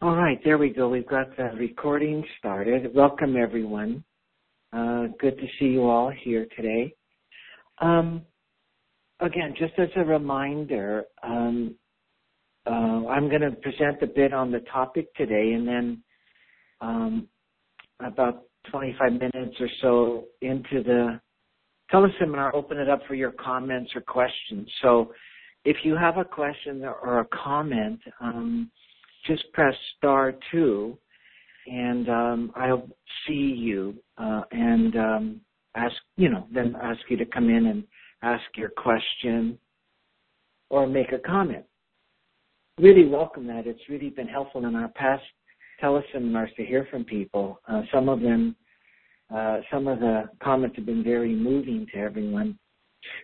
All right, there we go. We've got the recording started. Welcome, everyone. Uh, good to see you all here today. Um, again, just as a reminder, um, uh, I'm going to present a bit on the topic today, and then um, about 25 minutes or so into the teleseminar, open it up for your comments or questions. So if you have a question or a comment, um, just press star two and um, I'll see you uh, and um, ask, you know, then ask you to come in and ask your question or make a comment. Really welcome that. It's really been helpful in our past teleseminars to hear from people. Uh, some of them, uh, some of the comments have been very moving to everyone.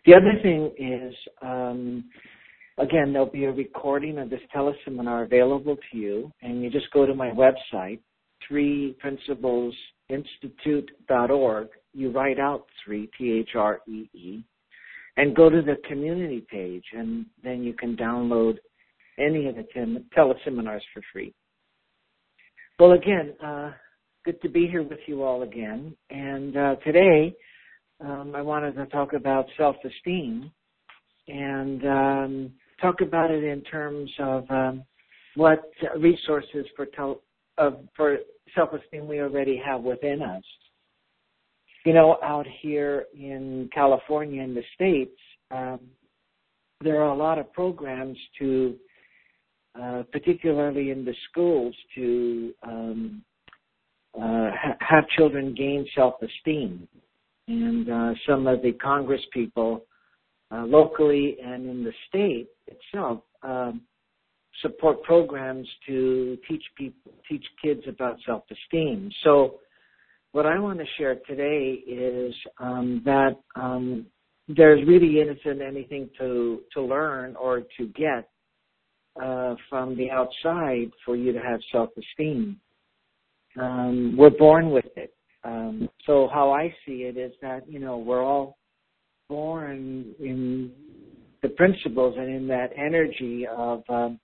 The other thing is, um, again, there'll be a recording of this teleseminar available to you, and you just go to my website, threeprinciplesinstitute.org. You write out three, T-H-R-E-E, and go to the community page, and then you can download any of the teleseminars for free. Well, again, uh, good to be here with you all again. And uh, today, um, I wanted to talk about self-esteem and um, talk about it in terms of um, what resources for tel- for self-esteem we already have within us. You know, out here in California in the states, um, there are a lot of programs to uh, particularly in the schools, to um, uh, ha- have children gain self-esteem. And uh, some of the Congress people, uh, locally and in the state itself, um, support programs to teach people, teach kids about self-esteem. So, what I want to share today is um, that um, there's really isn't anything to to learn or to get uh, from the outside for you to have self-esteem. Um, we're born with it. Um, so how I see it is that you know we're all born in the principles and in that energy of um,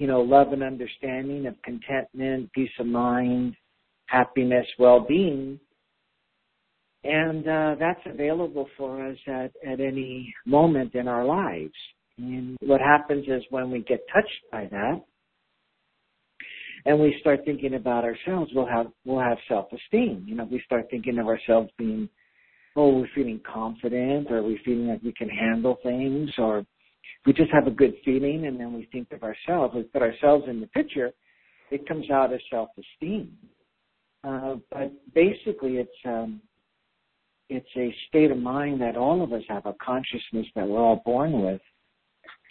you know love and understanding, of contentment, peace of mind, happiness, well-being, and uh, that's available for us at at any moment in our lives. And what happens is when we get touched by that, and we start thinking about ourselves, we'll have we'll have self-esteem. You know, we start thinking of ourselves being, oh, we're feeling confident, or we're feeling like we can handle things, or we just have a good feeling, and then we think of ourselves. We put ourselves in the picture. It comes out as self-esteem. Uh, but basically, it's um, it's a state of mind that all of us have a consciousness that we're all born with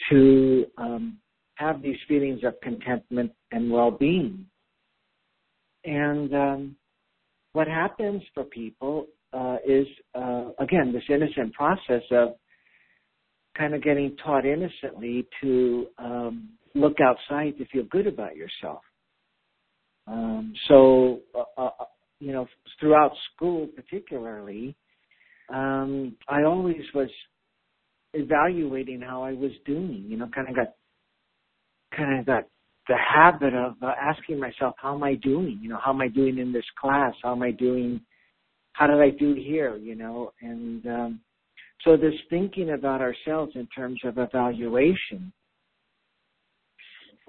to um, have these feelings of contentment and well-being. And um, what happens for people uh, is, uh, again, this innocent process of kind of getting taught innocently to um, look outside to feel good about yourself. Um, so, uh, uh you know, throughout school particularly, um, I always was evaluating how I was doing. You know, kind of got kind of got the habit of uh, asking myself, how am I doing? You know, how am I doing in this class? How am I doing? How did I do here? You know, and um, so this thinking about ourselves in terms of evaluation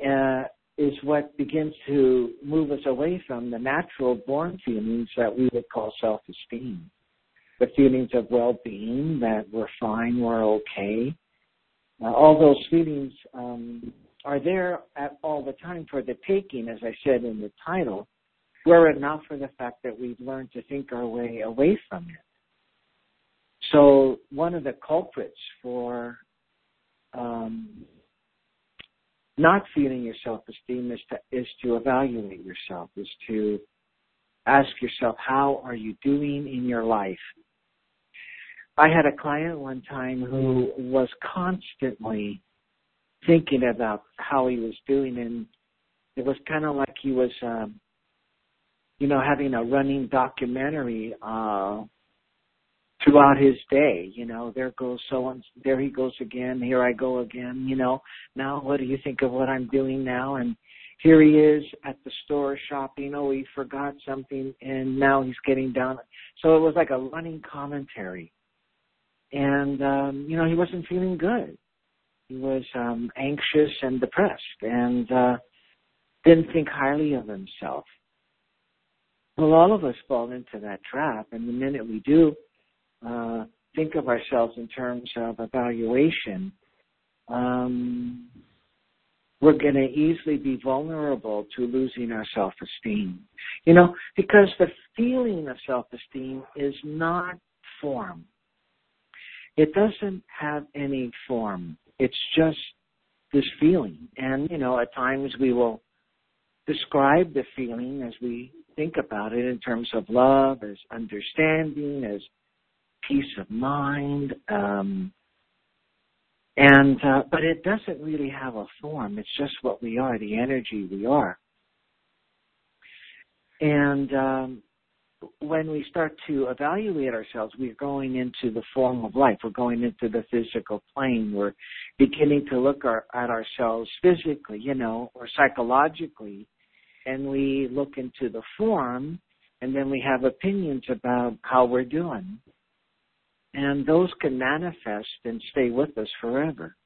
uh, is what begins to move us away from the natural born feelings that we would call self-esteem the feelings of well-being that we're fine, we're okay. All those feelings um, are there at all the time for the taking, as I said in the title, were it not for the fact that we've learned to think our way away from it. So one of the culprits for um, not feeling your self-esteem is to is to evaluate yourself, is to ask yourself, how are you doing in your life? I had a client one time who was constantly thinking about how he was doing and it was kind of like he was um you know having a running documentary uh throughout his day you know there goes so and there he goes again here i go again you know now what do you think of what i'm doing now and here he is at the store shopping. Oh, he forgot something, and now he's getting down. So it was like a running commentary, and um, you know he wasn't feeling good. He was um, anxious and depressed, and uh, didn't think highly of himself. Well, all of us fall into that trap, and the minute we do uh, think of ourselves in terms of evaluation, um, we're going to easily be vulnerable to losing our self-esteem. You know, because the feeling of self-esteem is not form. It doesn't have any form. It's just this feeling. And, you know, at times we will describe the feeling as we think about it in terms of love, as understanding, as peace of mind, um, and uh, but it doesn't really have a form. It's just what we are, the energy we are. And um, when we start to evaluate ourselves, we're going into the form of life. We're going into the physical plane. We're beginning to look our, at ourselves physically, you know, or psychologically, and we look into the form, and then we have opinions about how we're doing and those can manifest and stay with us forever.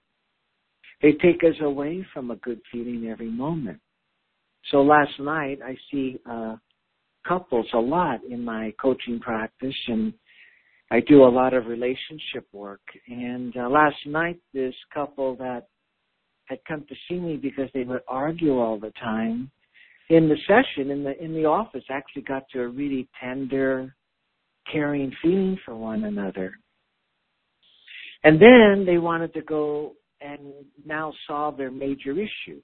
They take us away from a good feeling every moment. So last night I see uh, couples a lot in my coaching practice, and I do a lot of relationship work. And uh, last night, this couple that had come to see me because they would argue all the time, in the session in the in the office, actually got to a really tender, caring feeling for one another. And then they wanted to go and now solve their major issue.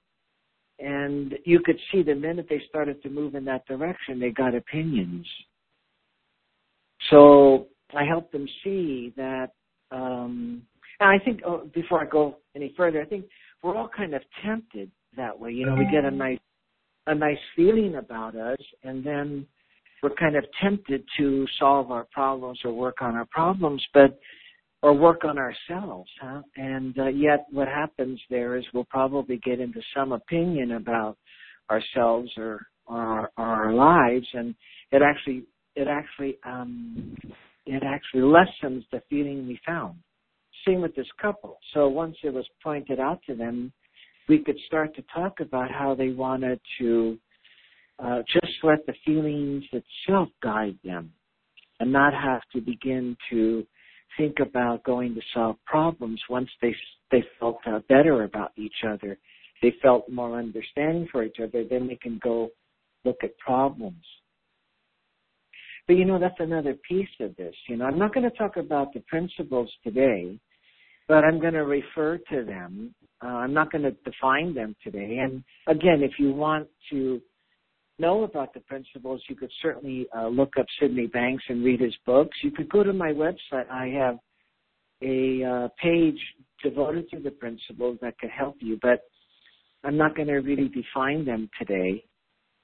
And you could see the minute they started to move in that direction, they got opinions. So I helped them see that. Um, and I think oh, before I go any further, I think we're all kind of tempted that way. You know, we get a nice a nice feeling about us, and then we're kind of tempted to solve our problems or work on our problems, but or work on ourselves, huh? And uh, yet, what happens there is we'll probably get into some opinion about ourselves or, or our, our lives, and it actually it actually um, it actually lessens the feeling we found. Same with this couple. So once it was pointed out to them, we could start to talk about how they wanted to uh, just let the feelings itself guide them, and not have to begin to think about going to solve problems once they they felt uh, better about each other. They felt more understanding for each other. Then they can go look at problems. But you know, that's another piece of this. You know, I'm not going to talk about the principles today, but I'm going to refer to them. Uh, I'm not going to define them today. And again, if you want to know about the principles, you could certainly uh, look up Sydney Banks and read his books. You could go to my website. I have a uh, page devoted to the principles that could help you, but I'm not going to really define them today.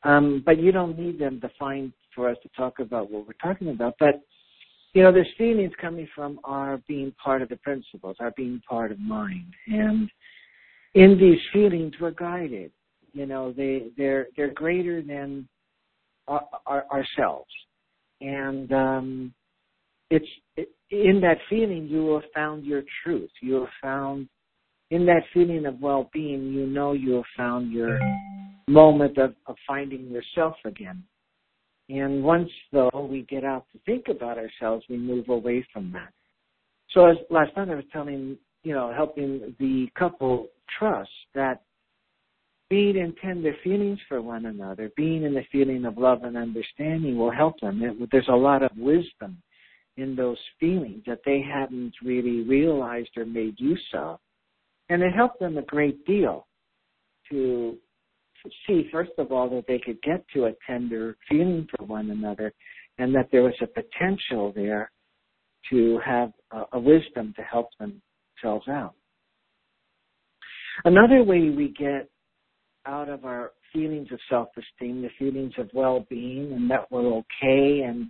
Um, but you don't need them defined for us to talk about what we're talking about. But you know, this feelings coming from our being part of the principles, our being part of mind, and in these feelings we're guided you know, they they're they're greater than our, our, ourselves, and um, it's it, in that feeling you have found your truth. You have found in that feeling of well-being. You know you have found your moment of, of finding yourself again. And once though we get out to think about ourselves, we move away from that. So as last night I was telling, you know, helping the couple trust that being in tender feelings for one another, being in the feeling of love and understanding will help them. It, there's a lot of wisdom in those feelings that they hadn't really realized or made use of. And it helped them a great deal to see, first of all, that they could get to a tender feeling for one another and that there was a potential there to have a, a wisdom to help themselves out. Another way we get out of our feelings of self-esteem, the feelings of well-being, and that we're okay, and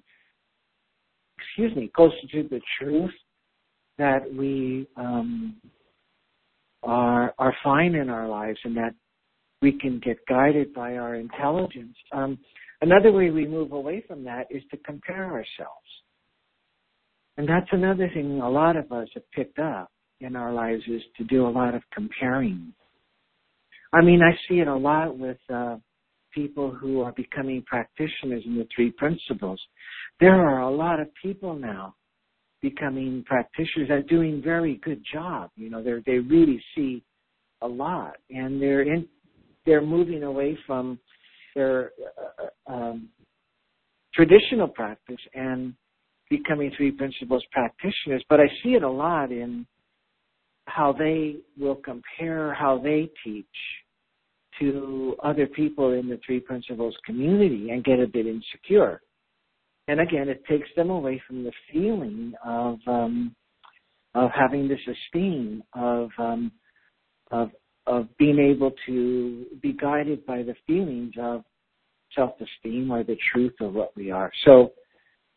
excuse me, closer to the truth that we um, are are fine in our lives, and that we can get guided by our intelligence. Um, another way we move away from that is to compare ourselves. And that's another thing a lot of us have picked up in our lives is to do a lot of comparing. I mean, I see it a lot with uh, people who are becoming practitioners in the three principles. There are a lot of people now becoming practitioners that are doing very good job. You know, they they really see a lot, and they're in they're moving away from their uh, um, traditional practice and becoming three principles practitioners. But I see it a lot in how they will compare how they teach to other people in the three principles community and get a bit insecure. And again, it takes them away from the feeling of um, of having this esteem of um, of of being able to be guided by the feelings of self-esteem or the truth of what we are. So,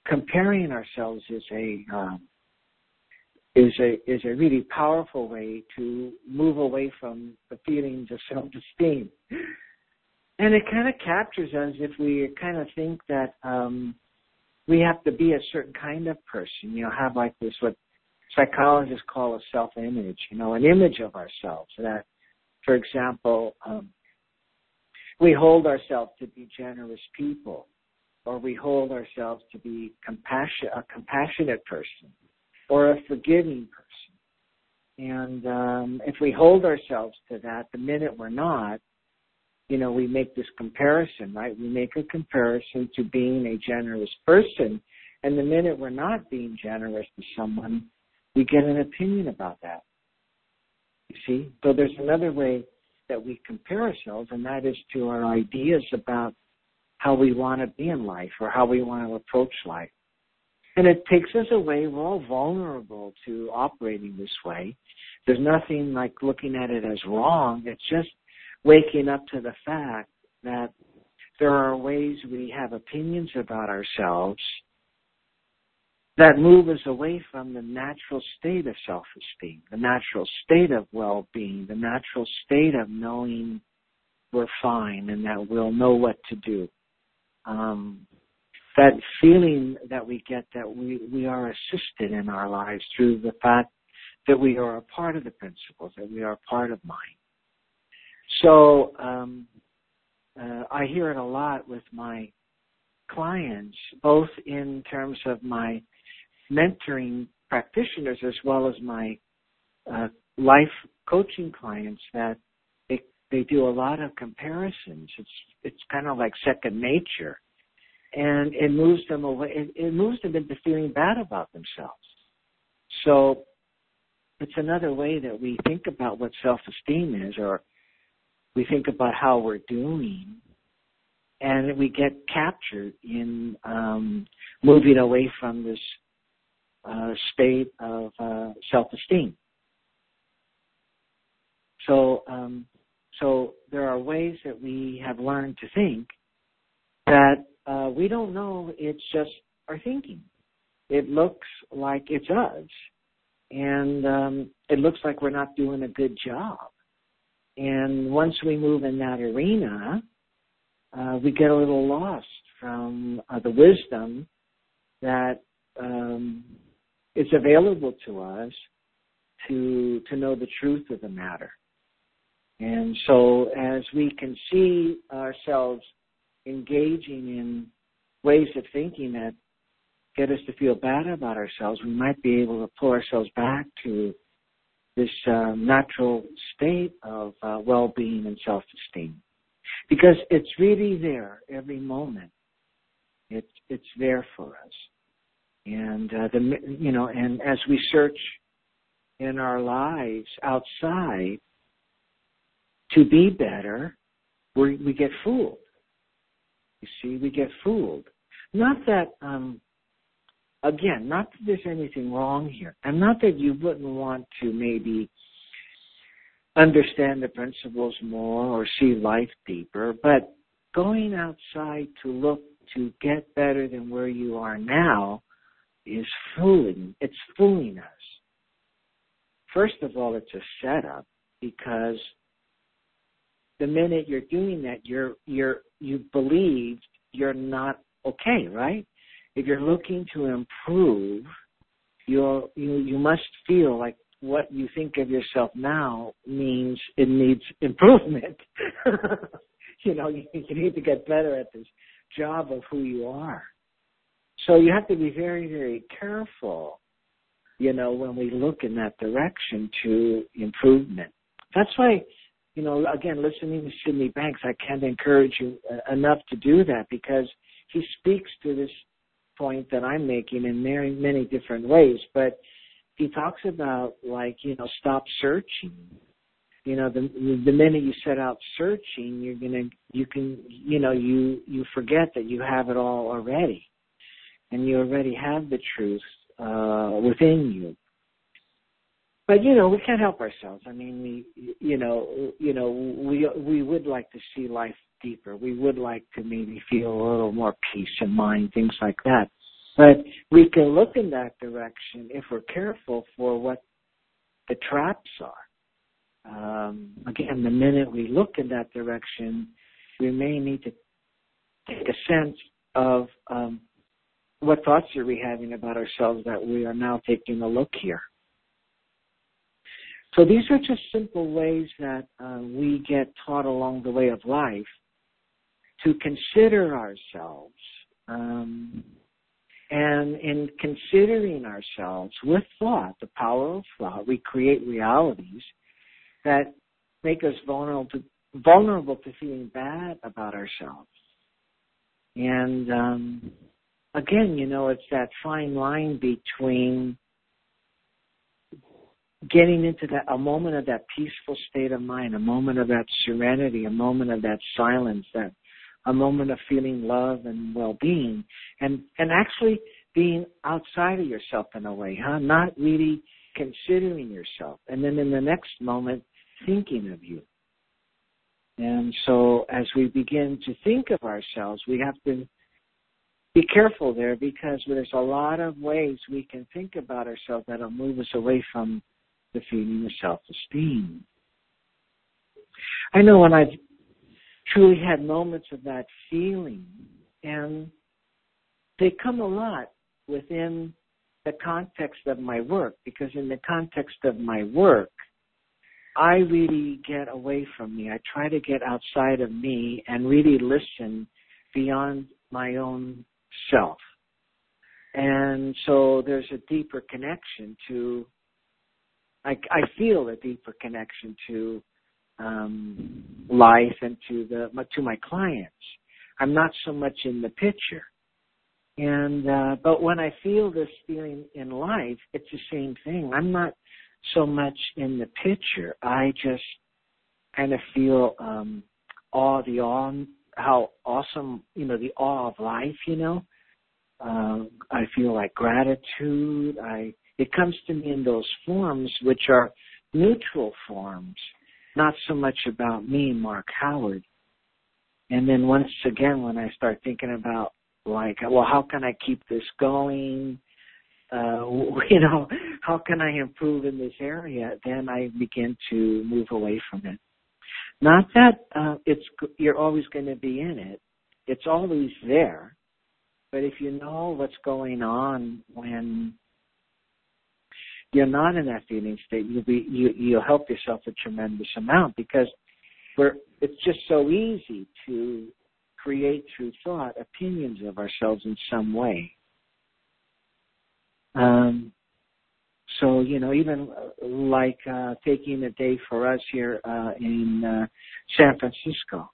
comparing ourselves is a um, is a is a really powerful way to move away from the feelings of self-esteem. And it kind of captures us if we kind of think that um, we have to be a certain kind of person, you know, have like this what psychologists call a self-image, you know, an image of ourselves that, for example, um, we hold ourselves to be generous people, or we hold ourselves to be compassion, a compassionate person, or a forgiving person. And um, if we hold ourselves to that, the minute we're not, you know, we make this comparison, right? We make a comparison to being a generous person. And the minute we're not being generous to someone, we get an opinion about that. You see? So there's another way that we compare ourselves, and that is to our ideas about how we want to be in life or how we want to approach life. And it takes us away. We're all vulnerable to operating this way. There's nothing like looking at it as wrong. It's just waking up to the fact that there are ways we have opinions about ourselves that move us away from the natural state of self-esteem, the natural state of well-being, the natural state of knowing we're fine and that we'll know what to do. Um, that feeling that we get that we, we are assisted in our lives through the fact that we are a part of the principles, that we are a part of mind. So um, uh, I hear it a lot with my clients, both in terms of my mentoring practitioners as well as my uh, life coaching clients that they they do a lot of comparisons. It's it's kind of like second nature, and it moves them away. It, it moves them into feeling bad about themselves. So it's another way that we think about what self-esteem is, or we think about how we're doing, and we get captured in um, moving away from this uh, state of uh, self-esteem. So, um, so there are ways that we have learned to think that uh, we don't know it's just our thinking. It looks like it's us, and um, it looks like we're not doing a good job. And once we move in that arena, uh, we get a little lost from uh, the wisdom that um, is available to us to to know the truth of the matter. And so, as we can see ourselves engaging in ways of thinking that get us to feel bad about ourselves, we might be able to pull ourselves back to this uh, natural state of uh, well-being and self-esteem, because it's really there every moment. It's it's there for us, and uh, the you know, and as we search in our lives outside to be better, we we get fooled. You see, we get fooled. Not that um, again, not that there's anything wrong here, and not that you wouldn't want to maybe understand the principles more or see life deeper, but going outside to look to get better than where you are now is fooling. It's fooling us. First of all, it's a setup because the minute you're doing that, you're you're you believe you're not okay, right? If you're looking to improve, you're you you must feel like what you think of yourself now means it needs improvement. you know, you, you need to get better at this job of who you are. So you have to be very, very careful, you know, when we look in that direction to improvement. That's why, you know, again, listening to Sydney Banks, I can't encourage you uh, enough to do that because he speaks to this point that I'm making in many, many different ways. But he talks about like, you know, stop searching. You know, the the minute you set out searching, you're gonna you can you know, you you forget that you have it all already. And you already have the truth uh within you. But you know, we can't help ourselves. I mean we you know you know, we we would like to see life deeper. We would like to maybe feel a little more peace in mind, things like that. But we can look in that direction if we're careful for what the traps are. Um, again, the minute we look in that direction, we may need to take a sense of um, what thoughts are we having about ourselves that we are now taking a look here. So these are just simple ways that uh, we get taught along the way of life to consider ourselves um, and in considering ourselves with thought, the power of thought, we create realities that make us vulnerable to, vulnerable to feeling bad about ourselves. And um, again, you know, it's that fine line between getting into that a moment of that peaceful state of mind, a moment of that serenity, a moment of that silence, that a moment of feeling love and well-being and and actually being outside of yourself in a way huh? Not really considering yourself and then in the next moment thinking of you. And so as we begin to think of ourselves we have to be careful there because there's a lot of ways we can think about ourselves that'll move us away from the feeling of self-esteem. I know when I've truly had moments of that feeling. And they come a lot within the context of my work because in the context of my work, I really get away from me. I try to get outside of me and really listen beyond my own self. And so there's a deeper connection to, I, I feel a deeper connection to um, life and to the to my clients. I'm not so much in the picture. And uh, but when I feel this feeling in life, it's the same thing. I'm not so much in the picture. I just kind of feel um, awe, the awe, how awesome, you know, the awe of life. You know, uh, I feel like gratitude. I it comes to me in those forms, which are neutral forms not so much about me, Mark Howard. And then once again, when I start thinking about like, well, how can I keep this going? Uh, you know, how can I improve in this area? Then I begin to move away from it. Not that uh, it's you're always going to be in it. It's always there. But if you know what's going on when you're not in that feeling state, you'll be you you'll help yourself a tremendous amount because we're it's just so easy to create through thought opinions of ourselves in some way. Um, so you know, even uh, like uh, taking a day for us here uh, in uh, San Francisco,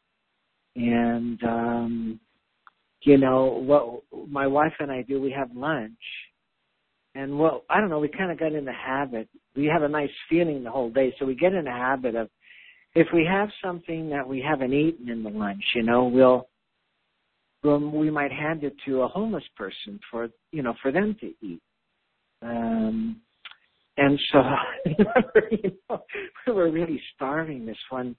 and um, you know what my wife and I do, we have lunch, and well, I don't know, we kind of got in the habit. We have a nice feeling the whole day, so we get in the habit of if we have something that we haven't eaten in the lunch, you know, we'll, we'll we might hand it to a homeless person for you know for them to eat. Um, and so you know, we were really starving this one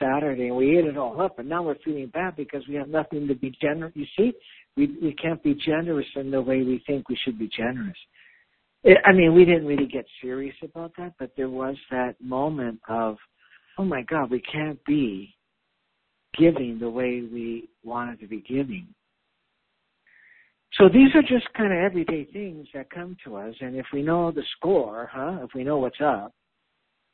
Saturday, and we ate it all up. And now we're feeling bad because we have nothing to be generous. You see, we we can't be generous in the way we think we should be generous. I mean, we didn't really get serious about that, but there was that moment of, oh my God, we can't be giving the way we wanted to be giving. So these are just kind of everyday things that come to us, and if we know the score, huh? If we know what's up,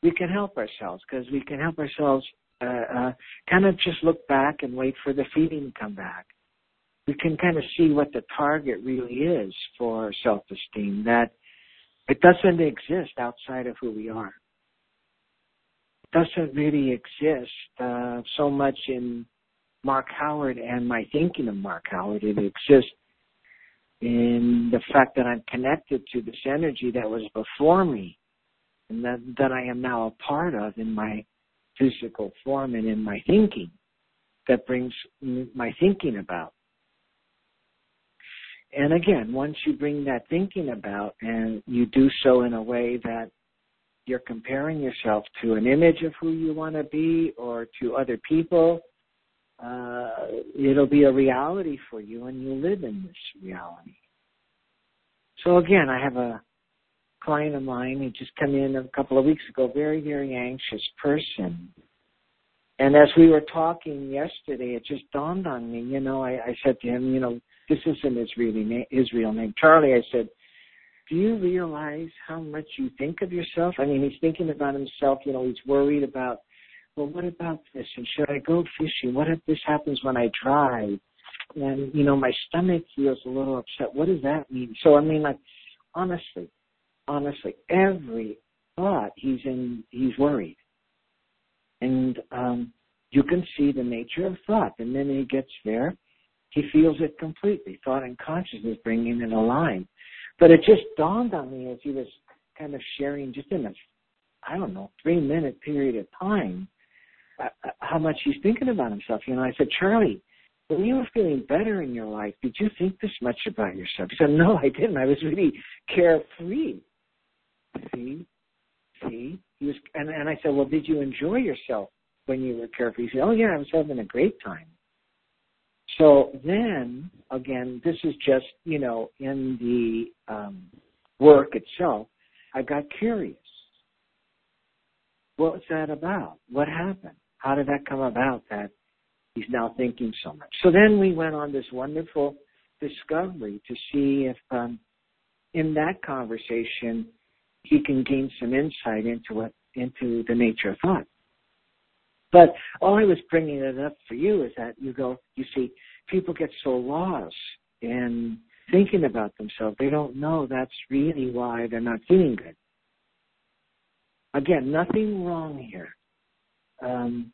we can help ourselves because we can help ourselves uh, uh, kind of just look back and wait for the feeling to come back. We can kind of see what the target really is for self-esteem. That it doesn't exist outside of who we are. It doesn't really exist uh, so much in Mark Howard and my thinking of Mark Howard. It exists in the fact that I'm connected to this energy that was before me and that, that I am now a part of in my physical form and in my thinking that brings my thinking about. And again, once you bring that thinking about and you do so in a way that you're comparing yourself to an image of who you want to be or to other people, uh, it'll be a reality for you and you'll live in this reality. So again, I have a client of mine who just come in a couple of weeks ago, very, very anxious person. And as we were talking yesterday, it just dawned on me, you know, I, I said to him, you know, this isn't his, really na- his real name. Charlie, I said, do you realize how much you think of yourself? I mean, he's thinking about himself, you know, he's worried about, well, what about this? And should I go fishing? What if this happens when I drive? And, you know, my stomach feels a little upset. What does that mean? So, I mean, like, honestly, honestly, every thought he's in, he's worried. And, um, you can see the nature of thought. And then he gets there, he feels it completely. Thought and consciousness bringing it aligned. But it just dawned on me as he was kind of sharing just in a, I don't know, three minute period of time, how much he's thinking about himself. You know, I said, Charlie, when you were feeling better in your life, did you think this much about yourself? He said, No, I didn't. I was really carefree. See? See? He was and, and I said, Well, did you enjoy yourself when you were carefree? He said, Oh yeah, I was having a great time. So then again, this is just, you know, in the um, work itself, I got curious. What was that about? What happened? How did that come about that he's now thinking so much. So then we went on this wonderful discovery to see if um, in that conversation he can gain some insight into what into the nature of thought. But all I was bringing it up for you is that you go, you see, people get so lost in thinking about themselves, they don't know that's really why they're not feeling good. Again, nothing wrong here. Um,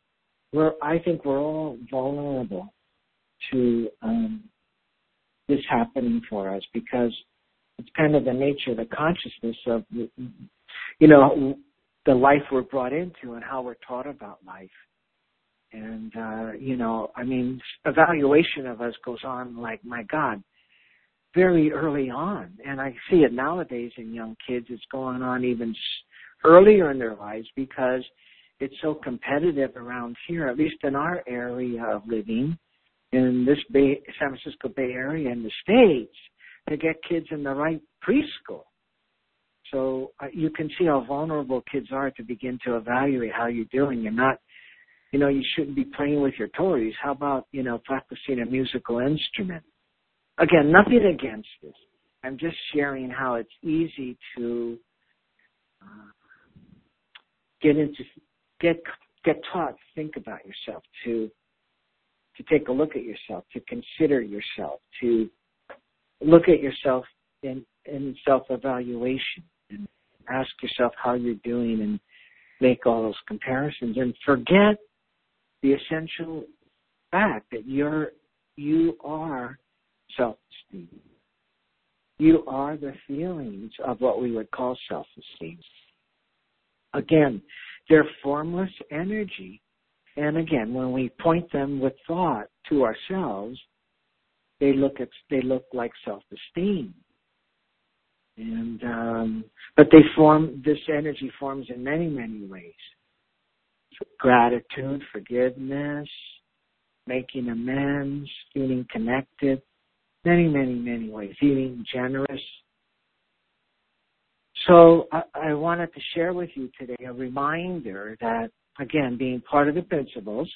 we're I think we're all vulnerable to um, this happening for us because it's kind of the nature, the consciousness of you know the life we're brought into and how we're taught about life. And uh, you know, I mean, evaluation of us goes on like my God, very early on, and I see it nowadays in young kids. It's going on even earlier in their lives because it's so competitive around here, at least in our area of living, in this Bay, San Francisco Bay Area in the States, to get kids in the right preschool. So uh, you can see how vulnerable kids are to begin to evaluate how you're doing. You're not, you know, you shouldn't be playing with your toys. How about, you know, practicing a musical instrument? Again, nothing against this. I'm just sharing how it's easy to uh, get into get get taught to think about yourself, to to take a look at yourself, to consider yourself, to look at yourself in, in self-evaluation and ask yourself how you're doing and make all those comparisons and forget the essential fact that you're you are self-esteem. You are the feelings of what we would call self-esteem. Again, they're formless energy. And again, when we point them with thought to ourselves, they look at they look like self-esteem. And um, but they form this energy forms in many many ways. Gratitude, forgiveness, making amends, feeling connected, many many many ways. Feeling generous, so I, I wanted to share with you today a reminder that, again, being part of the principles,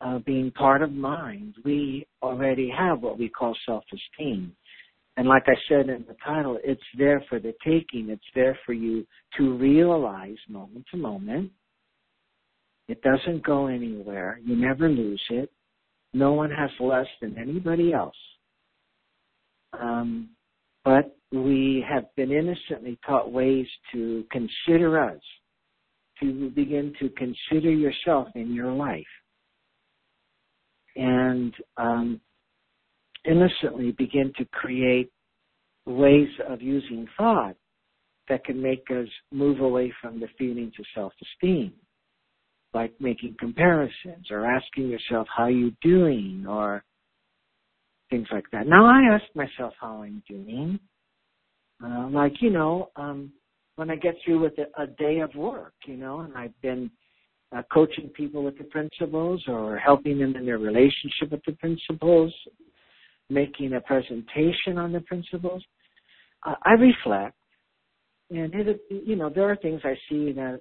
uh, being part of mind, we already have what we call self-esteem. And like I said in the title, it's there for the taking. It's there for you to realize moment to moment. It doesn't go anywhere. You never lose it. No one has less than anybody else. Um, but we have been innocently taught ways to consider us, to begin to consider yourself in your life. And um, innocently begin to create ways of using thought that can make us move away from the feelings of self-esteem, like making comparisons or asking yourself how you doing or things like that. Now I ask myself how I'm doing, uh, like you know, um, when I get through with a, a day of work, you know, and I've been uh, coaching people with the principles or helping them in their relationship with the principles, making a presentation on the principles. Uh, I reflect, and it, you know there are things I see that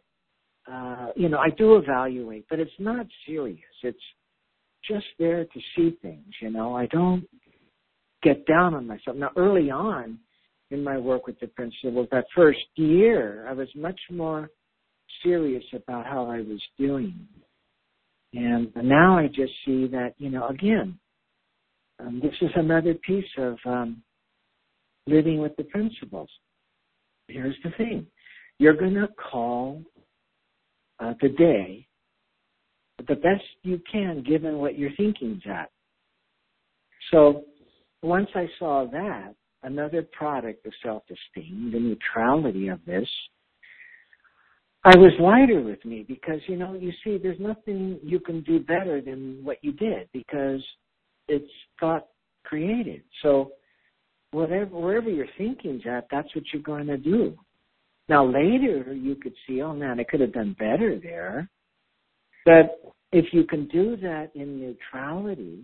uh, you know I do evaluate, but it's not serious. It's just there to see things. You know, I don't get down on myself. Now, early on in my work with the principles, that first year, I was much more serious about how I was doing. And now I just see that, you know, again, um, this is another piece of um, living with the principles. Here's the thing you're going to call uh, the day the best you can given what your thinking's at. So once I saw that, another product of self esteem, the neutrality of this, I was lighter with me because, you know, you see, there's nothing you can do better than what you did because it's thought created. So whatever, wherever your thinking's at, that's what you're going to do. Now later you could see, oh man, I could have done better there. But if you can do that in neutrality,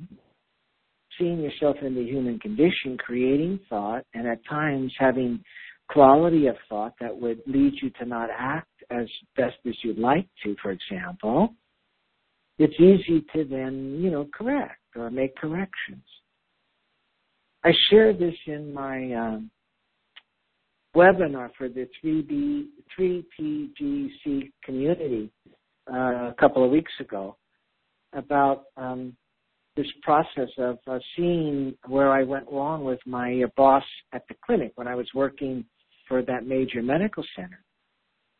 seeing yourself in the human condition, creating thought, and at times having quality of thought that would lead you to not act as best as you'd like to, for example, it's easy to then, you know, correct or make corrections. I share this in my um, webinar for the 3B, 3PGC community uh, a couple of weeks ago about um, this process of uh, seeing where I went wrong with my uh, boss at the clinic when I was working for that major medical center.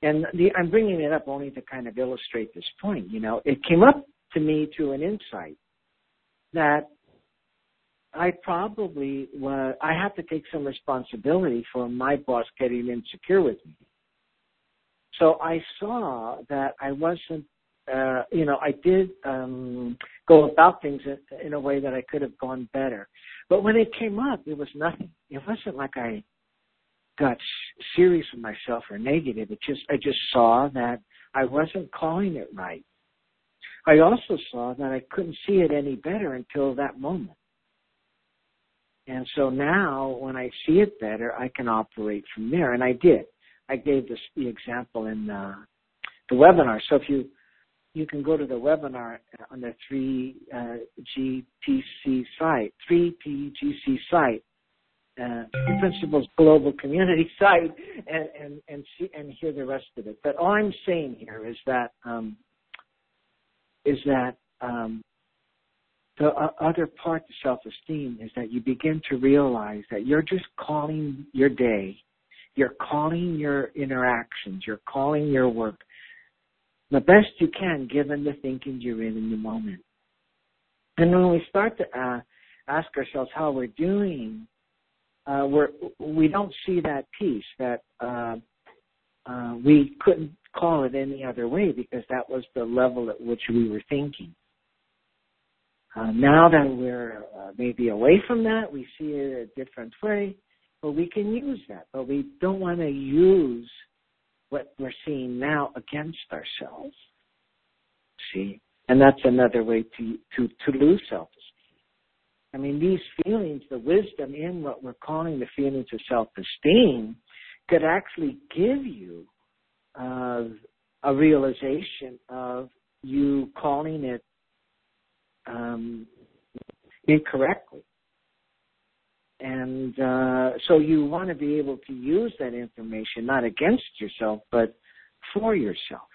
And the, I'm bringing it up only to kind of illustrate this point. You know, it came up to me through an insight that I probably was, I have to take some responsibility for my boss getting insecure with me. So I saw that I wasn't, uh, you know, I did um, go about things in, in a way that I could have gone better. But when it came up, it was nothing. It wasn't like I got serious with myself or negative. It just I just saw that I wasn't calling it right. I also saw that I couldn't see it any better until that moment. And so now when I see it better, I can operate from there. And I did. I gave this the example in uh, the webinar. So if you you can go to the webinar on the 3GTC site, 3PGC site, uh, Principles Global Community site and, and, and see and hear the rest of it. But all I'm saying here is that um, is that um, the uh, other part of self-esteem is that you begin to realize that you're just calling your day, you're calling your interactions, you're calling your work the best you can given the thinking you're in in the moment. And when we start to uh, ask ourselves how we're doing, uh, we're, we don't see that piece that uh, uh, we couldn't call it any other way because that was the level at which we were thinking. Uh, now that we're uh, maybe away from that, we see it a different way, but we can use that. But we don't want to use what we're seeing now against ourselves. See, and that's another way to to to lose self esteem. I mean, these feelings, the wisdom in what we're calling the feelings of self-esteem, could actually give you uh, a realization of you calling it um, incorrectly. And uh, so you want to be able to use that information not against yourself, but for yourself.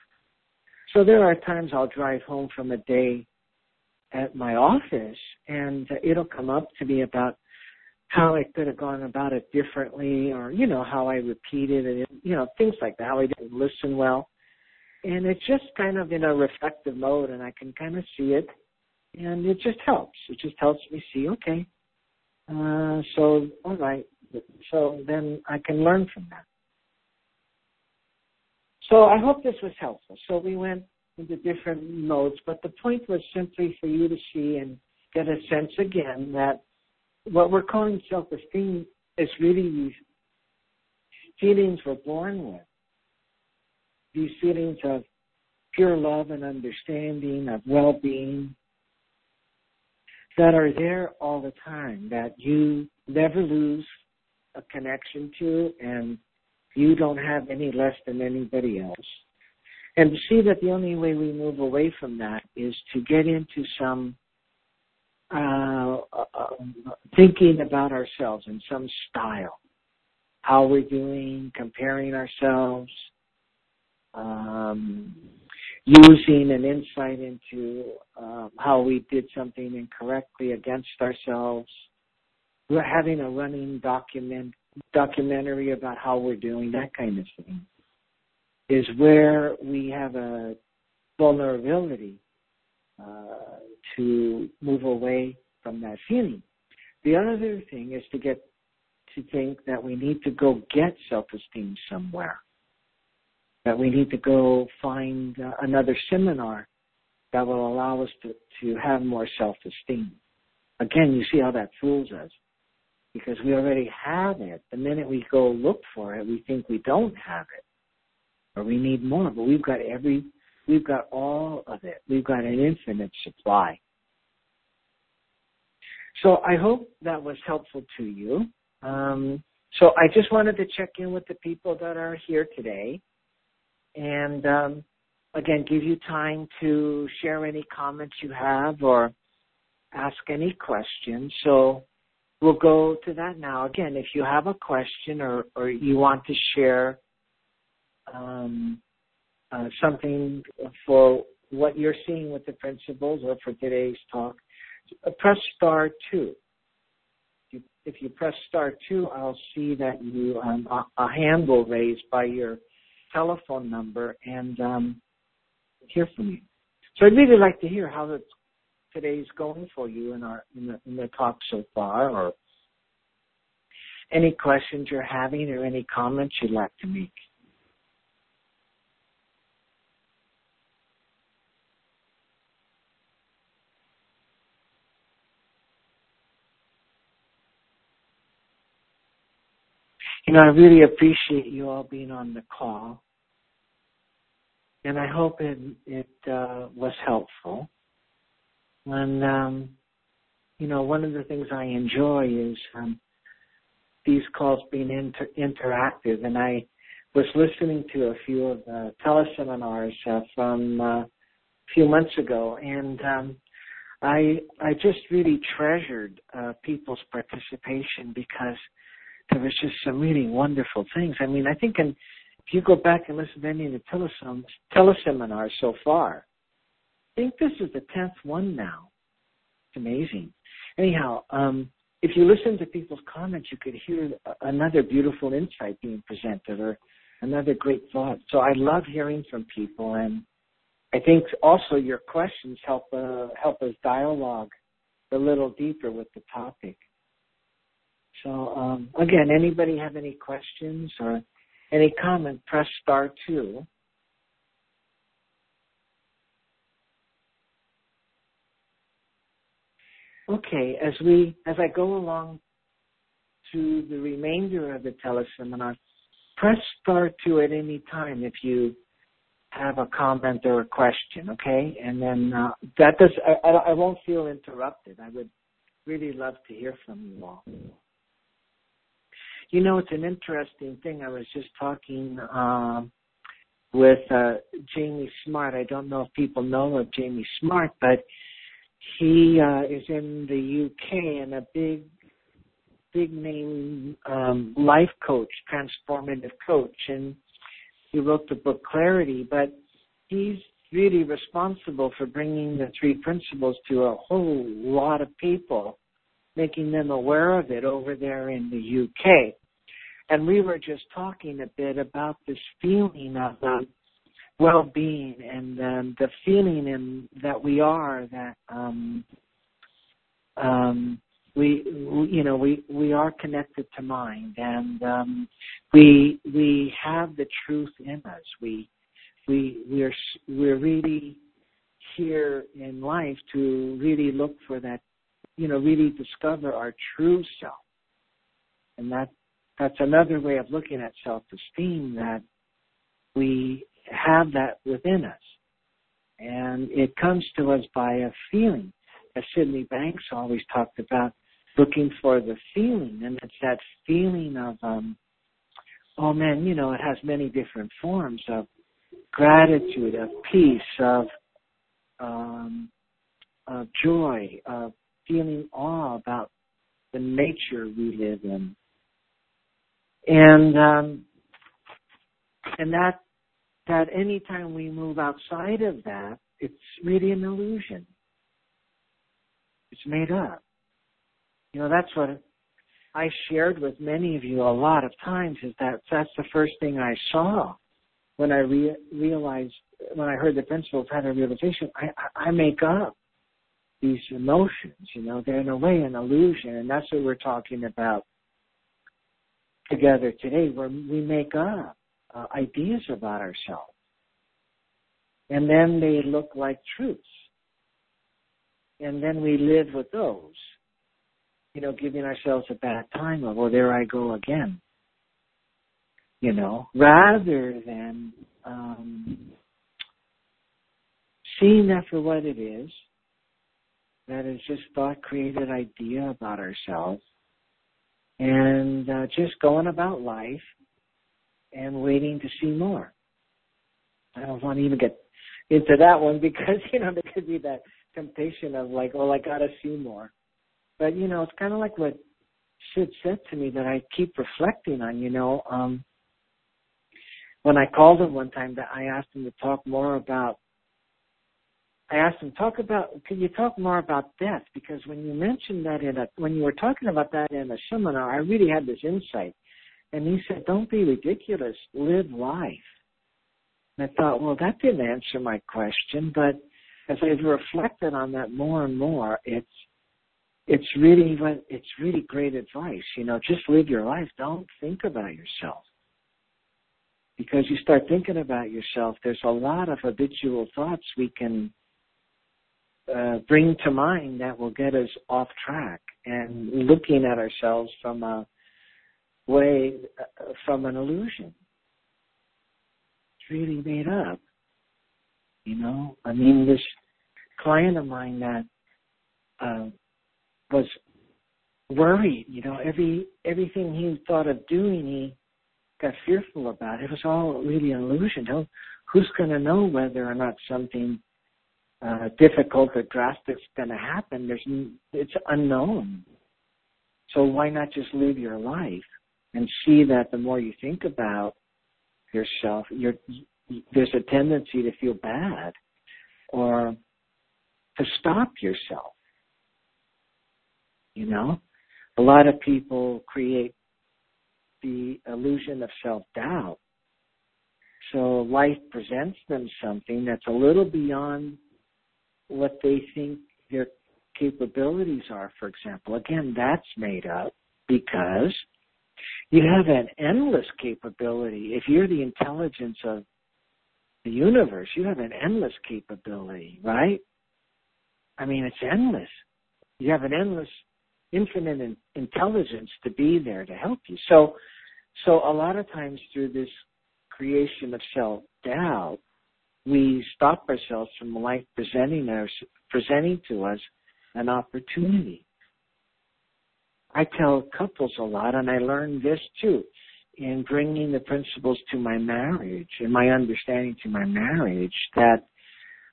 So there are times I'll drive home from a day at my office and it'll come up to me about how I could have gone about it differently or, you know, how I repeated it, you know, things like that, how I didn't listen well. And it's just kind of in a reflective mode and I can kind of see it and it just helps. It just helps me see, okay, uh, so, all right. So then I can learn from that. So I hope this was helpful. So we went into different modes, but the point was simply for you to see and get a sense again that what we're calling self-esteem is really these feelings we're born with. These feelings of pure love and understanding, of well-being, that are there all the time, that you never lose a connection to and you don't have any less than anybody else. And to see that the only way we move away from that is to get into some uh, uh, thinking about ourselves in some style, how we're doing, comparing ourselves, um, using an insight into uh, how we did something incorrectly against ourselves. We're having a running document documentary about how we're doing, that kind of thing, is where we have a vulnerability uh, to move away from that feeling. The other thing is to get to think that we need to go get self-esteem somewhere that we need to go find uh, another seminar that will allow us to, to have more self-esteem. Again, you see how that fools us because we already have it. The minute we go look for it, we think we don't have it or we need more, but we've got every, we've got all of it. We've got an infinite supply. So I hope that was helpful to you. Um, so I just wanted to check in with the people that are here today and um, again, give you time to share any comments you have or ask any questions. So we'll go to that now. Again, if you have a question or, or you want to share um, uh, something for what you're seeing with the principles or for today's talk, press star two. If you press star two, I'll see that you um, a, a hand will raise by your telephone number and um, hear from you. So I'd really like to hear how the, today's going for you in our in the, in the talk so far, or any questions you're having, or any comments you'd like to make. You know, I really appreciate you all being on the call. And I hope it, it uh, was helpful. And, um, you know, one of the things I enjoy is um, these calls being inter- interactive. And I was listening to a few of the teleseminars uh, from uh, a few months ago, and um, I I just really treasured uh, people's participation because there was just some really wonderful things. I mean, I think in, if you go back and listen to any of the teleseminars, so far, I think this is the tenth one now. It's amazing. Anyhow, um, if you listen to people's comments, you could hear another beautiful insight being presented or another great thought. So I love hearing from people, and I think also your questions help uh, help us dialogue a little deeper with the topic. So um, again, anybody have any questions or any comment? Press star two. Okay, as we as I go along to the remainder of the teleseminar, press star two at any time if you have a comment or a question. Okay, and then uh, that does I, I won't feel interrupted. I would really love to hear from you all. You know, it's an interesting thing. I was just talking um, with uh, Jamie Smart. I don't know if people know of Jamie Smart, but he uh, is in the UK and a big, big name um, life coach, transformative coach, and he wrote the book Clarity. But he's really responsible for bringing the three principles to a whole lot of people, making them aware of it over there in the UK. And we were just talking a bit about this feeling of um, well-being and um, the feeling in, that we are that um, um, we, we, you know, we we are connected to mind, and um, we we have the truth in us. We we we're we're really here in life to really look for that, you know, really discover our true self, and that that's another way of looking at self-esteem that we have that within us. And it comes to us by a feeling. As Sydney Banks always talked about, looking for the feeling. And it's that feeling of, um, oh man, you know, it has many different forms of gratitude, of peace, of, um, of joy, of feeling awe about the nature we live in. And, um, and that that anytime we move outside of that, it's really an illusion. It's made up. You know, that's what I shared with many of you a lot of times is that that's the first thing I saw when I re- realized, when I heard the principles had a realization, I, I make up these emotions, you know, they're in a way an illusion, and that's what we're talking about together today, where we make up uh, ideas about ourselves. And then they look like truths. And then we live with those, you know, giving ourselves a bad time of, oh, there I go again. You know, rather than um, seeing that for what it is, that is just thought created idea about ourselves, and uh, just going about life and waiting to see more. I don't want to even get into that one because, you know, there could be that temptation of like, well, I got to see more. But, you know, it's kind of like what Sid said to me that I keep reflecting on, you know, um, when I called him one time that I asked him to talk more about I asked him, talk about, could you talk more about death? Because when you mentioned that in a, when you were talking about that in a seminar, I really had this insight. And he said, don't be ridiculous. Live life. And I thought, well, that didn't answer my question. But as I've reflected on that more and more, it's, it's really, it's really great advice. You know, just live your life. Don't think about yourself. Because you start thinking about yourself, there's a lot of habitual thoughts we can uh, bring to mind that will get us off track and looking at ourselves from a way uh, from an illusion. It's really made up. You know, I mean, this client of mine that uh, was worried. You know, every everything he thought of doing, he got fearful about. It was all really an illusion. Who's going to know whether or not something uh, difficult or drastic is going to happen? There's it's unknown. So why not just live your life? and see that the more you think about yourself, you're, there's a tendency to feel bad or to stop yourself. You know, a lot of people create the illusion of self doubt. So life presents them something that's a little beyond what they think their capabilities are, for example. Again, that's made up because you have an endless capability. If you're the intelligence of the universe, you have an endless capability, right? I mean, it's endless. You have an endless, infinite in, intelligence to be there to help you. So, so a lot of times through this creation of self doubt, we stop ourselves from life presenting us, presenting to us an opportunity. I tell couples a lot, and I learned this too in bringing the principles to my marriage and my understanding to my marriage that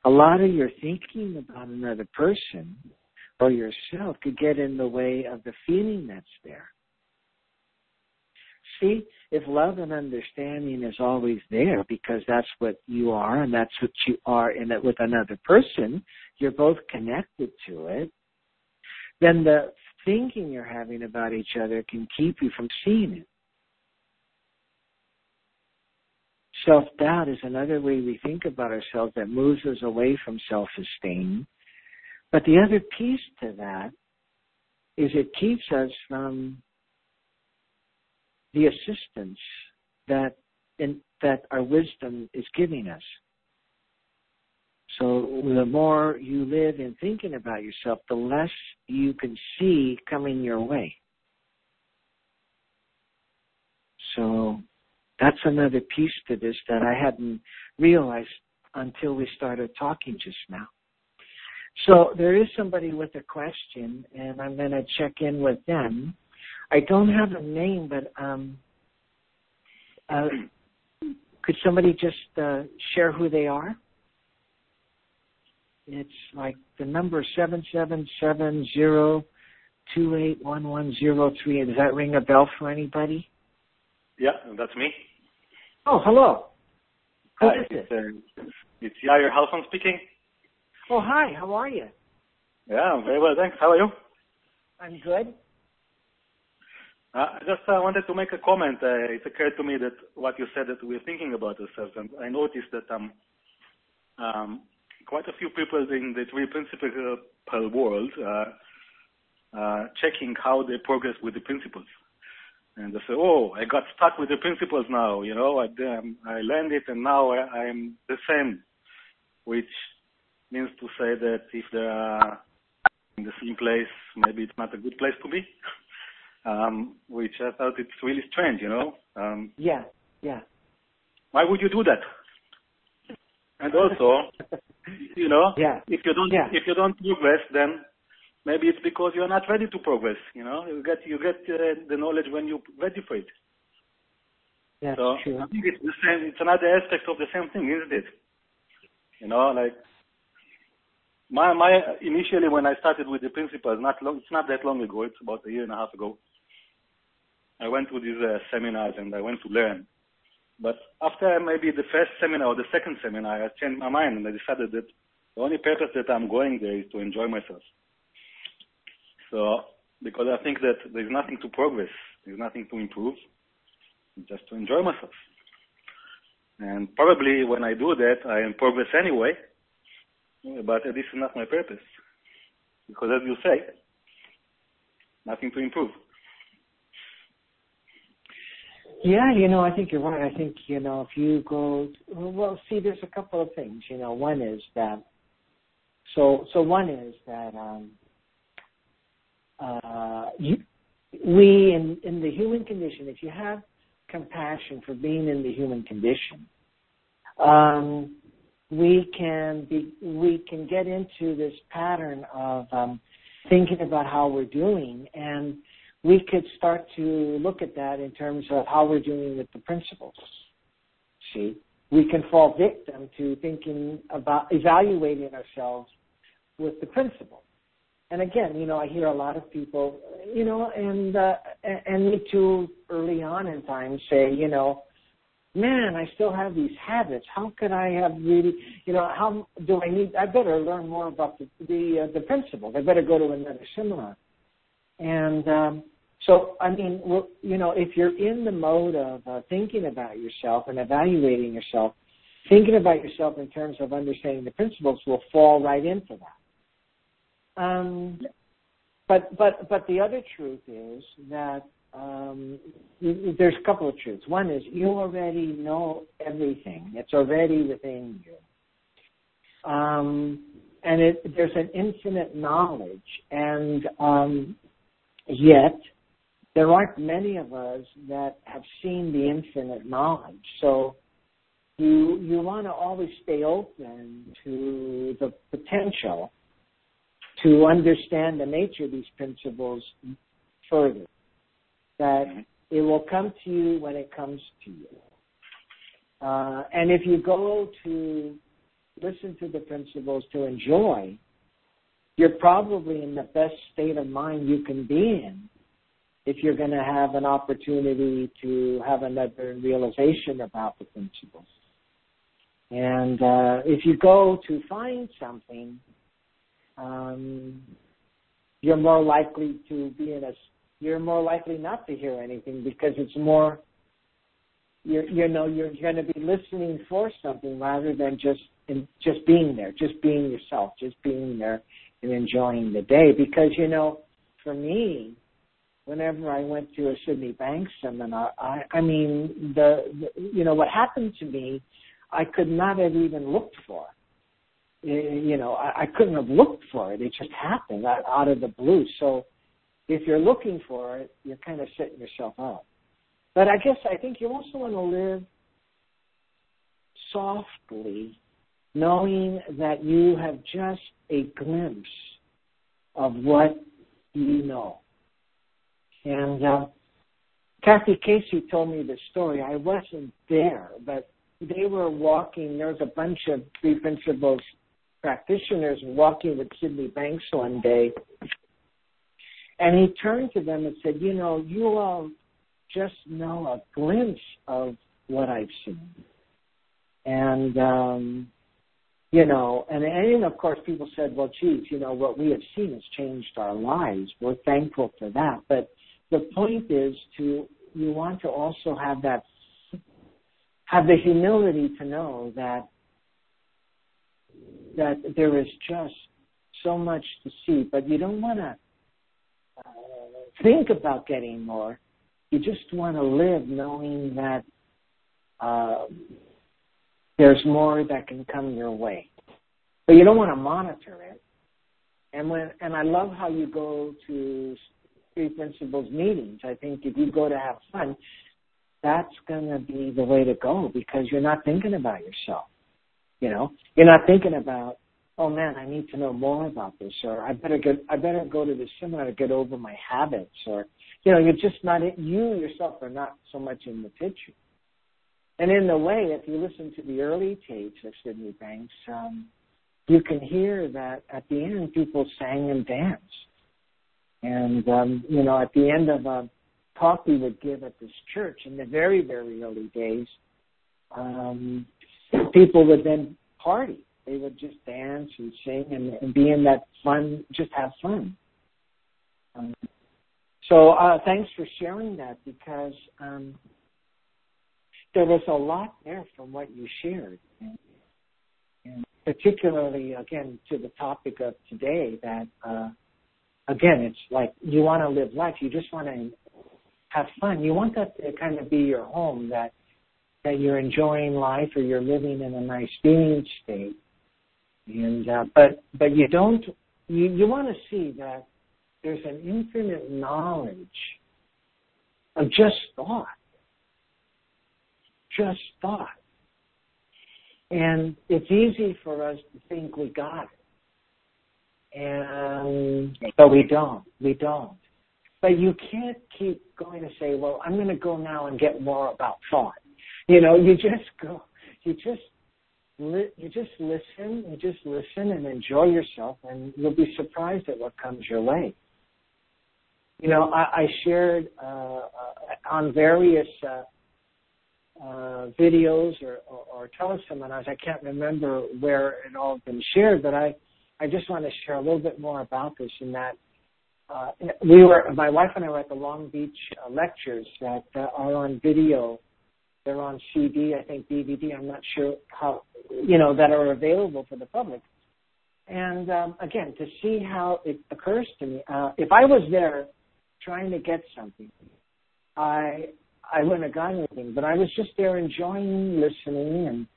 a lot of your thinking about another person or yourself could get in the way of the feeling that's there. See, if love and understanding is always there because that's what you are and that's what you are in it with another person, you're both connected to it, then the thinking you're having about each other can keep you from seeing it. Self doubt is another way we think about ourselves that moves us away from self esteem. But the other piece to that is it keeps us from the assistance that in, that our wisdom is giving us. So the more you live in thinking about yourself, the less you can see coming your way. So that's another piece to this that I hadn't realized until we started talking just now. So there is somebody with a question, and I'm going to check in with them. I don't have a name, but um, uh, could somebody just uh, share who they are? It's like the number seven seven seven zero two eight one one zero three. Does that ring a bell for anybody? Yeah, that's me. Oh, hello. Who hi, it's, uh, it's Yair Halfon speaking. Oh, hi. How are you? Yeah, very well, thanks. How are you? I'm good. Uh, I just uh, wanted to make a comment. Uh, it occurred to me that what you said that we're thinking about ourselves, and I noticed that um, um, quite a few people in the three principles world uh, checking how they progress with the principles. And they say, oh, I got stuck with the principles now, you know, I, um, I learned it and now I'm the same, which means to say that if they are in the same place, maybe it's not a good place to be. um, which I thought it's really strange, you know. Um, yeah, yeah. Why would you do that? And also, you know, yeah. if you don't yeah. if you don't progress, then maybe it's because you're not ready to progress. You know, you get you get uh, the knowledge when you're ready for it. That's so true. I think it's the same. It's another aspect of the same thing, isn't it? You know, like my my initially when I started with the principles, not long, it's not that long ago. It's about a year and a half ago. I went to these uh, seminars and I went to learn. But after maybe the first seminar or the second seminar, I changed my mind and I decided that the only purpose that I'm going there is to enjoy myself. So, because I think that there's nothing to progress, there's nothing to improve, just to enjoy myself. And probably when I do that, I am progress anyway, but this is not my purpose. Because as you say, nothing to improve. Yeah, you know, I think you're right. I think, you know, if you go, well, see, there's a couple of things. You know, one is that, so, so one is that, um, uh, you, we in, in the human condition, if you have compassion for being in the human condition, um, we can be, we can get into this pattern of um, thinking about how we're doing and we could start to look at that in terms of how we're doing with the principles. See, we can fall victim to thinking about evaluating ourselves with the principle. And again, you know, I hear a lot of people, you know, and uh, and me too, early on in time, say, you know, man, I still have these habits. How could I have really, you know, how do I need? I better learn more about the the, uh, the principles. I better go to another seminar. And um, so, I mean, you know, if you're in the mode of uh, thinking about yourself and evaluating yourself, thinking about yourself in terms of understanding the principles will fall right into that. Um, but but but the other truth is that um, there's a couple of truths. One is you already know everything; it's already within you, um, and it, there's an infinite knowledge, and um, yet there aren't many of us that have seen the infinite knowledge. So you you want to always stay open to the potential to understand the nature of these principles further. That it will come to you when it comes to you. Uh, and if you go to listen to the principles to enjoy, you're probably in the best state of mind you can be in if you're going to have an opportunity to have another realization about the principles. And uh, if you go to find something, um, you're more likely to be in a you're more likely not to hear anything because it's more you're you know you're going to be listening for something rather than just in, just being there, just being yourself, just being there and enjoying the day. Because you know, for me, whenever I went to a Sydney Banks seminar, I I mean the, the you know what happened to me, I could not have even looked for. Eh, eh, you know, I, I couldn't have looked for it. It just happened out of the blue. So if you're looking for it, you're kind of setting yourself up. But I guess I think you also want to live softly, knowing that you have just a glimpse of what you know. And uh, Kathy Casey told me the story. I wasn't there, but they were walking. There was a bunch of three principles practitioners walking with Sydney Banks one day, and he turned to them and said, You know, you all just know a glimpse of what I've seen. And, um, you know, and, and of course people said, well, geez, you know, what we have seen has changed our lives. We're thankful for that. But the point is to, you want to also have that, have the humility to know that, that there is just so much to see, but you don't want to uh, think about getting more. You just want to live knowing that uh, there's more that can come your way. But you don't want to monitor it. And when and I love how you go to Three Principles meetings. I think if you go to have fun, that's to be the way to go because you're not thinking about yourself. You know, you're not thinking about oh man, I need to know more about this, or I better get, I better go to this seminar to get over my habits, or you know, you're just not you yourself are not so much in the picture. And in the way, if you listen to the early tapes of Sydney Banks, um, you can hear that at the end people sang and danced. And um, you know, at the end of a talk we would give at this church in the very, very early days, um, people would then party they would just dance and sing and, and be in that fun, just have fun. Um, so uh, thanks for sharing that because um, there was a lot there from what you shared. And, particularly, again, to the topic of today, that, uh, again, it's like you want to live life. You just want to have fun. You want that to kind of be your home, that that you're enjoying life or you're living in a nice being state. And uh, but but you don't you you want to see that there's an infinite knowledge of just thought, just thought, and it's easy for us to think we got it, and but we don't. We don't. But you can't keep going to say, well, I'm going to go now and get more about thought. You know, you just go, you just li- you just listen, you just listen and enjoy yourself, and you'll be surprised at what comes your way. You know, I, I shared uh, uh, on various uh, uh, videos or, or, or teleseminars. I can't remember where it all been shared, but I, I just want to share a little bit more about this. In that uh, we were, my wife and I were at the Long Beach uh, lectures that uh, are on video they're on CD, I think DVD. I'm not sure how, you know, that are available for the public. And um, again, to see how it occurs to me, uh, if I was there trying to get something, I I wouldn't have gotten anything. But I was just there enjoying listening and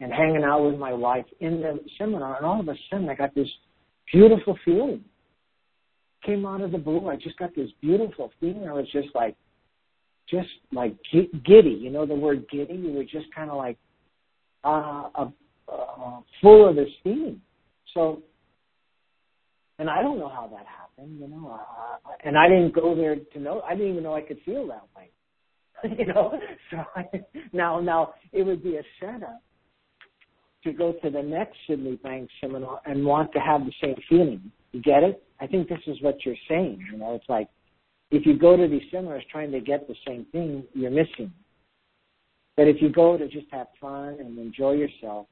and hanging out with my wife in the seminar, and all of a sudden I got this beautiful feeling. Came out of the blue. I just got this beautiful feeling. I was just like, just like giddy. You know the word giddy? You were just kind of like uh, uh, uh, full of esteem. So, and I don't know how that happened. You know, uh, and I didn't go there to know. I didn't even know I could feel that way. you know, so I, now now it would be a setup. to go to the next Sydney Bank seminar and want to have the same feeling. You get it? I think this is what you're saying. You know, it's like if you go to these seminars trying to get the same thing, you're missing. But if you go to just have fun and enjoy yourself,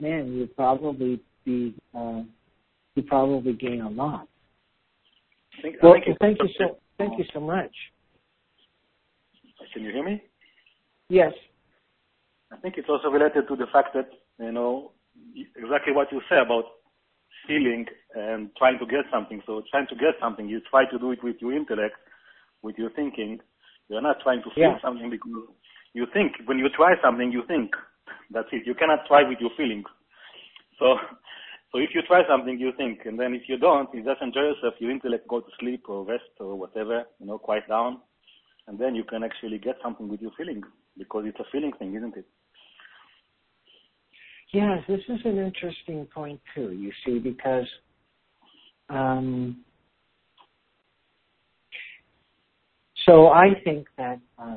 man, you probably be uh, you probably gain a lot. Think, well, thank you so thank you so much. Can you hear me? Yes. I think it's also related to the fact that you know exactly what you say about feeling and trying to get something. So trying to get something, you try to do it with your intellect, with your thinking. You're not trying to feel yeah. something because you think. When you try something, you think. That's it. You cannot try with your feelings. So, so if you try something, you think, and then if you don't, you just enjoy yourself. Your intellect go to sleep or rest or whatever, you know, quiet down, and then you can actually get something with your feeling because it's a feeling thing, isn't it? Yes, this is an interesting point too. You see, because um, so I think that uh,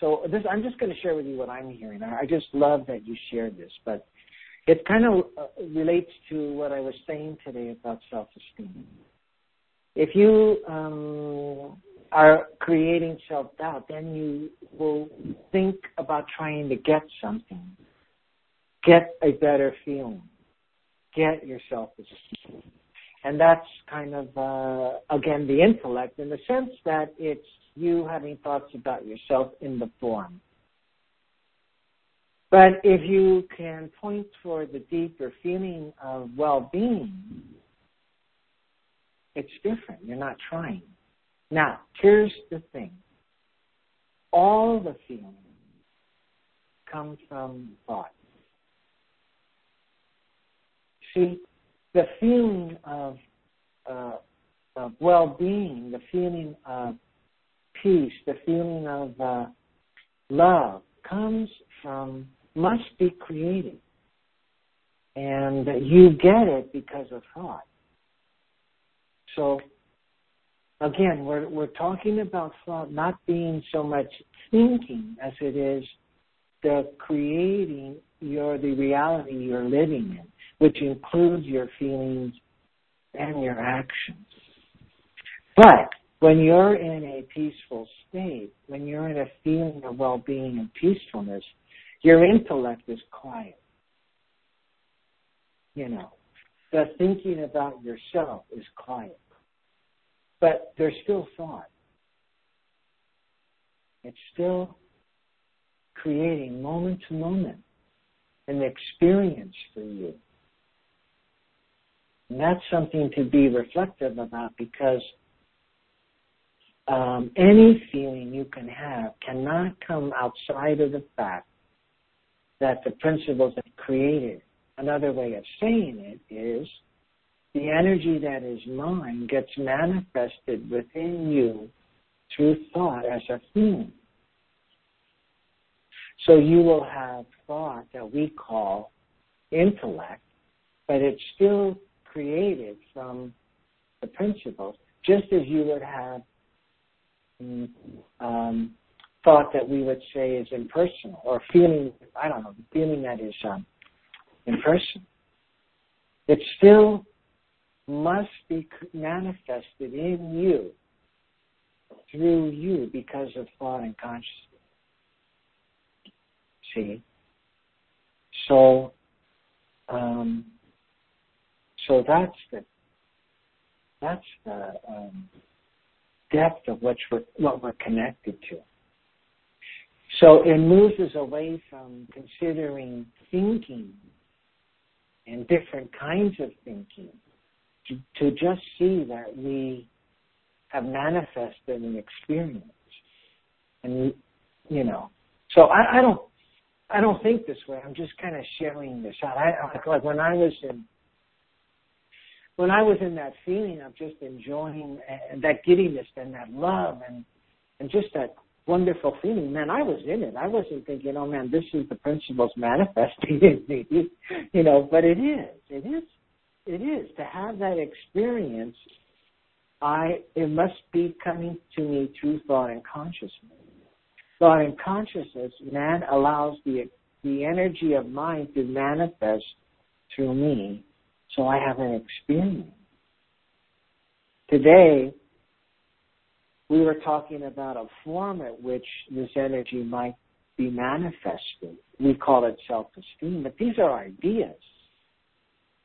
so this I'm just going to share with you what I'm hearing. I just love that you shared this, but it kind of uh, relates to what I was saying today about self-esteem. If you um, are creating self-doubt, then you will think about trying to get something get a better feeling, get your self-esteem. And that's kind of, uh, again, the intellect in the sense that it's you having thoughts about yourself in the form. But if you can point toward the deeper feeling of well-being, it's different. You're not trying. Now, here's the thing. All the feelings come from thought see, the feeling of, uh, of well-being, the feeling of peace, the feeling of uh, love comes from, must be created. And you get it because of thought. So, again, we're, we're talking about thought not being so much thinking as it is the creating your the reality you're living in which includes your feelings and your actions. But when you're in a peaceful state, when you're in a feeling of well-being and peacefulness, your intellect is quiet. You know, the thinking about yourself is quiet. But there's still thought. It's still creating moment to moment an experience for you. And that's something to be reflective about because um, any feeling you can have cannot come outside of the fact that the principles have created. Another way of saying it is the energy that is mind gets manifested within you through thought as a feeling. So you will have thought that we call intellect, but it's still created from the principles, just as you would have um, thought that we would say is impersonal, or feeling, I don't know, feeling that is um, impersonal. It's still must be manifested in you, through you, because of thought and consciousness. See? So, um, so that's the that's the um, depth of which we're, what we're connected to. So it moves us away from considering thinking and different kinds of thinking to, just see that we have manifested an experience. And, you know, so I, I don't, I don't think this way. I'm just kind of sharing this out. I, like when I was in when I was in that feeling of just enjoying and that giddiness and that love and and just that wonderful feeling, man, I was in it. I wasn't thinking, oh man, this is the principles manifesting in me, you know. But it is, it is, it is to have that experience. I it must be coming to me through thought and consciousness. Thought and consciousness, man allows the the energy of mind to manifest through me so I have an experience. Today, we were talking about a form at which this energy might be manifested. We call it self-esteem, but these are ideas.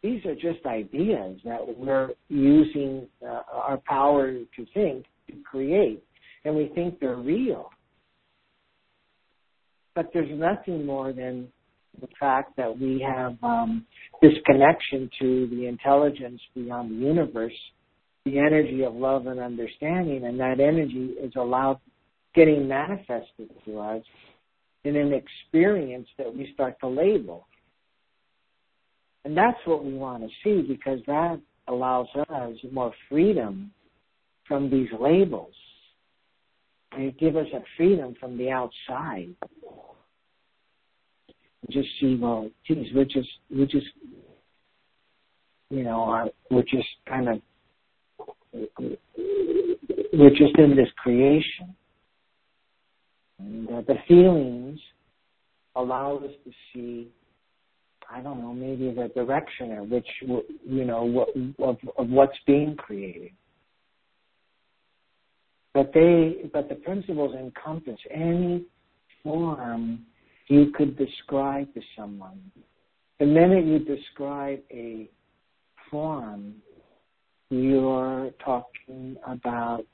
These are just ideas that we're using uh, our power to think to create, and we think they're real. But there's nothing more than the fact that we have um, this connection to the intelligence beyond the universe, the energy of love and understanding, and that energy is allowed getting manifested to us in an experience that we start to label. And that's what we want to see because that allows us more freedom from these labels. And it gives us a freedom from the outside. Just see, well, geez, we're just, we're just, you know, we're just kind of, we're just in this creation. And uh, the feelings allow us to see, I don't know, maybe the direction in which, you know, what, of, of what's being created. But they, but the principles encompass any form you could describe to someone. The minute you describe a form, you're talking about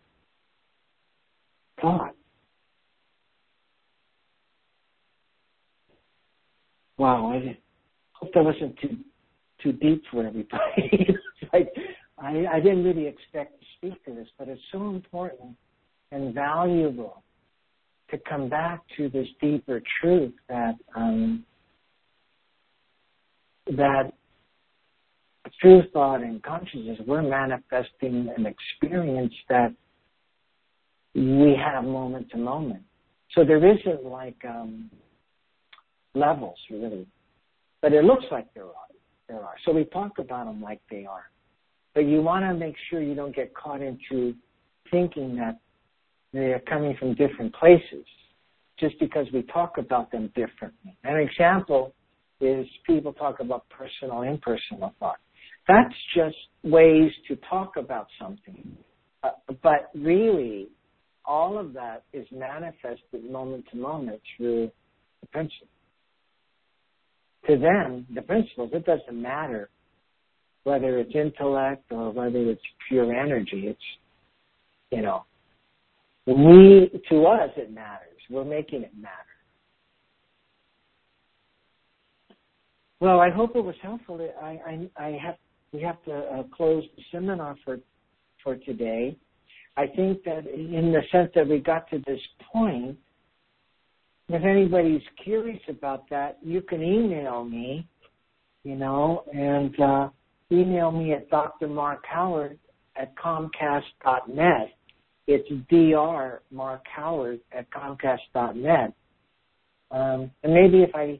thought. Wow, I hope that wasn't too too deep for everybody. like I, I didn't really expect to speak to this, but it's so important and valuable to come back to this deeper truth that um, that through thought and consciousness, we're manifesting an experience that we have moment to moment. So there isn't like um, levels really, but it looks like there are. There are. So we talk about them like they are, but you want to make sure you don't get caught into thinking that they are coming from different places just because we talk about them differently. An example is people talk about personal, and impersonal thought. That's just ways to talk about something. Uh, but really, all of that is manifested moment to moment through the principle. To them, the principles, it doesn't matter whether it's intellect or whether it's pure energy. It's, you know, we, to us, it matters. We're making it matter. Well, I hope it was helpful. I, I, I have, we have to uh, close the seminar for, for today. I think that in the sense that we got to this point, if anybody's curious about that, you can email me, you know, and uh, email me at Dr. Mark Howard at Comcast.net it's dr mark howard at comcast.net. Um, and maybe if I,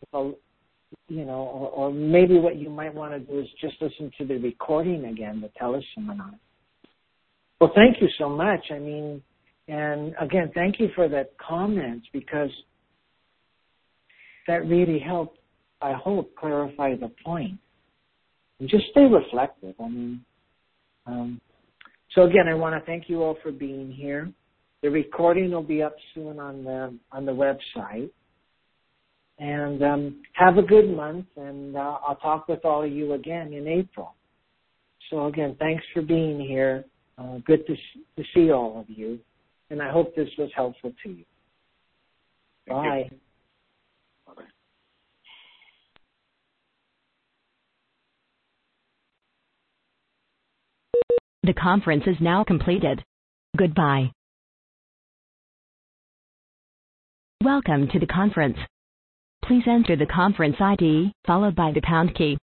if I, you know, or, or maybe what you might want to do is just listen to the recording again, the teleseminar. Well, thank you so much. I mean, and again, thank you for that comment because that really helped, I hope, clarify the point. And just stay reflective. I mean, um, so again, I want to thank you all for being here. The recording will be up soon on the on the website. And um, have a good month, and uh, I'll talk with all of you again in April. So again, thanks for being here. Uh, good to, to see all of you, and I hope this was helpful to you. Thank Bye. You. The conference is now completed. Goodbye. Welcome to the conference. Please enter the conference ID followed by the pound key.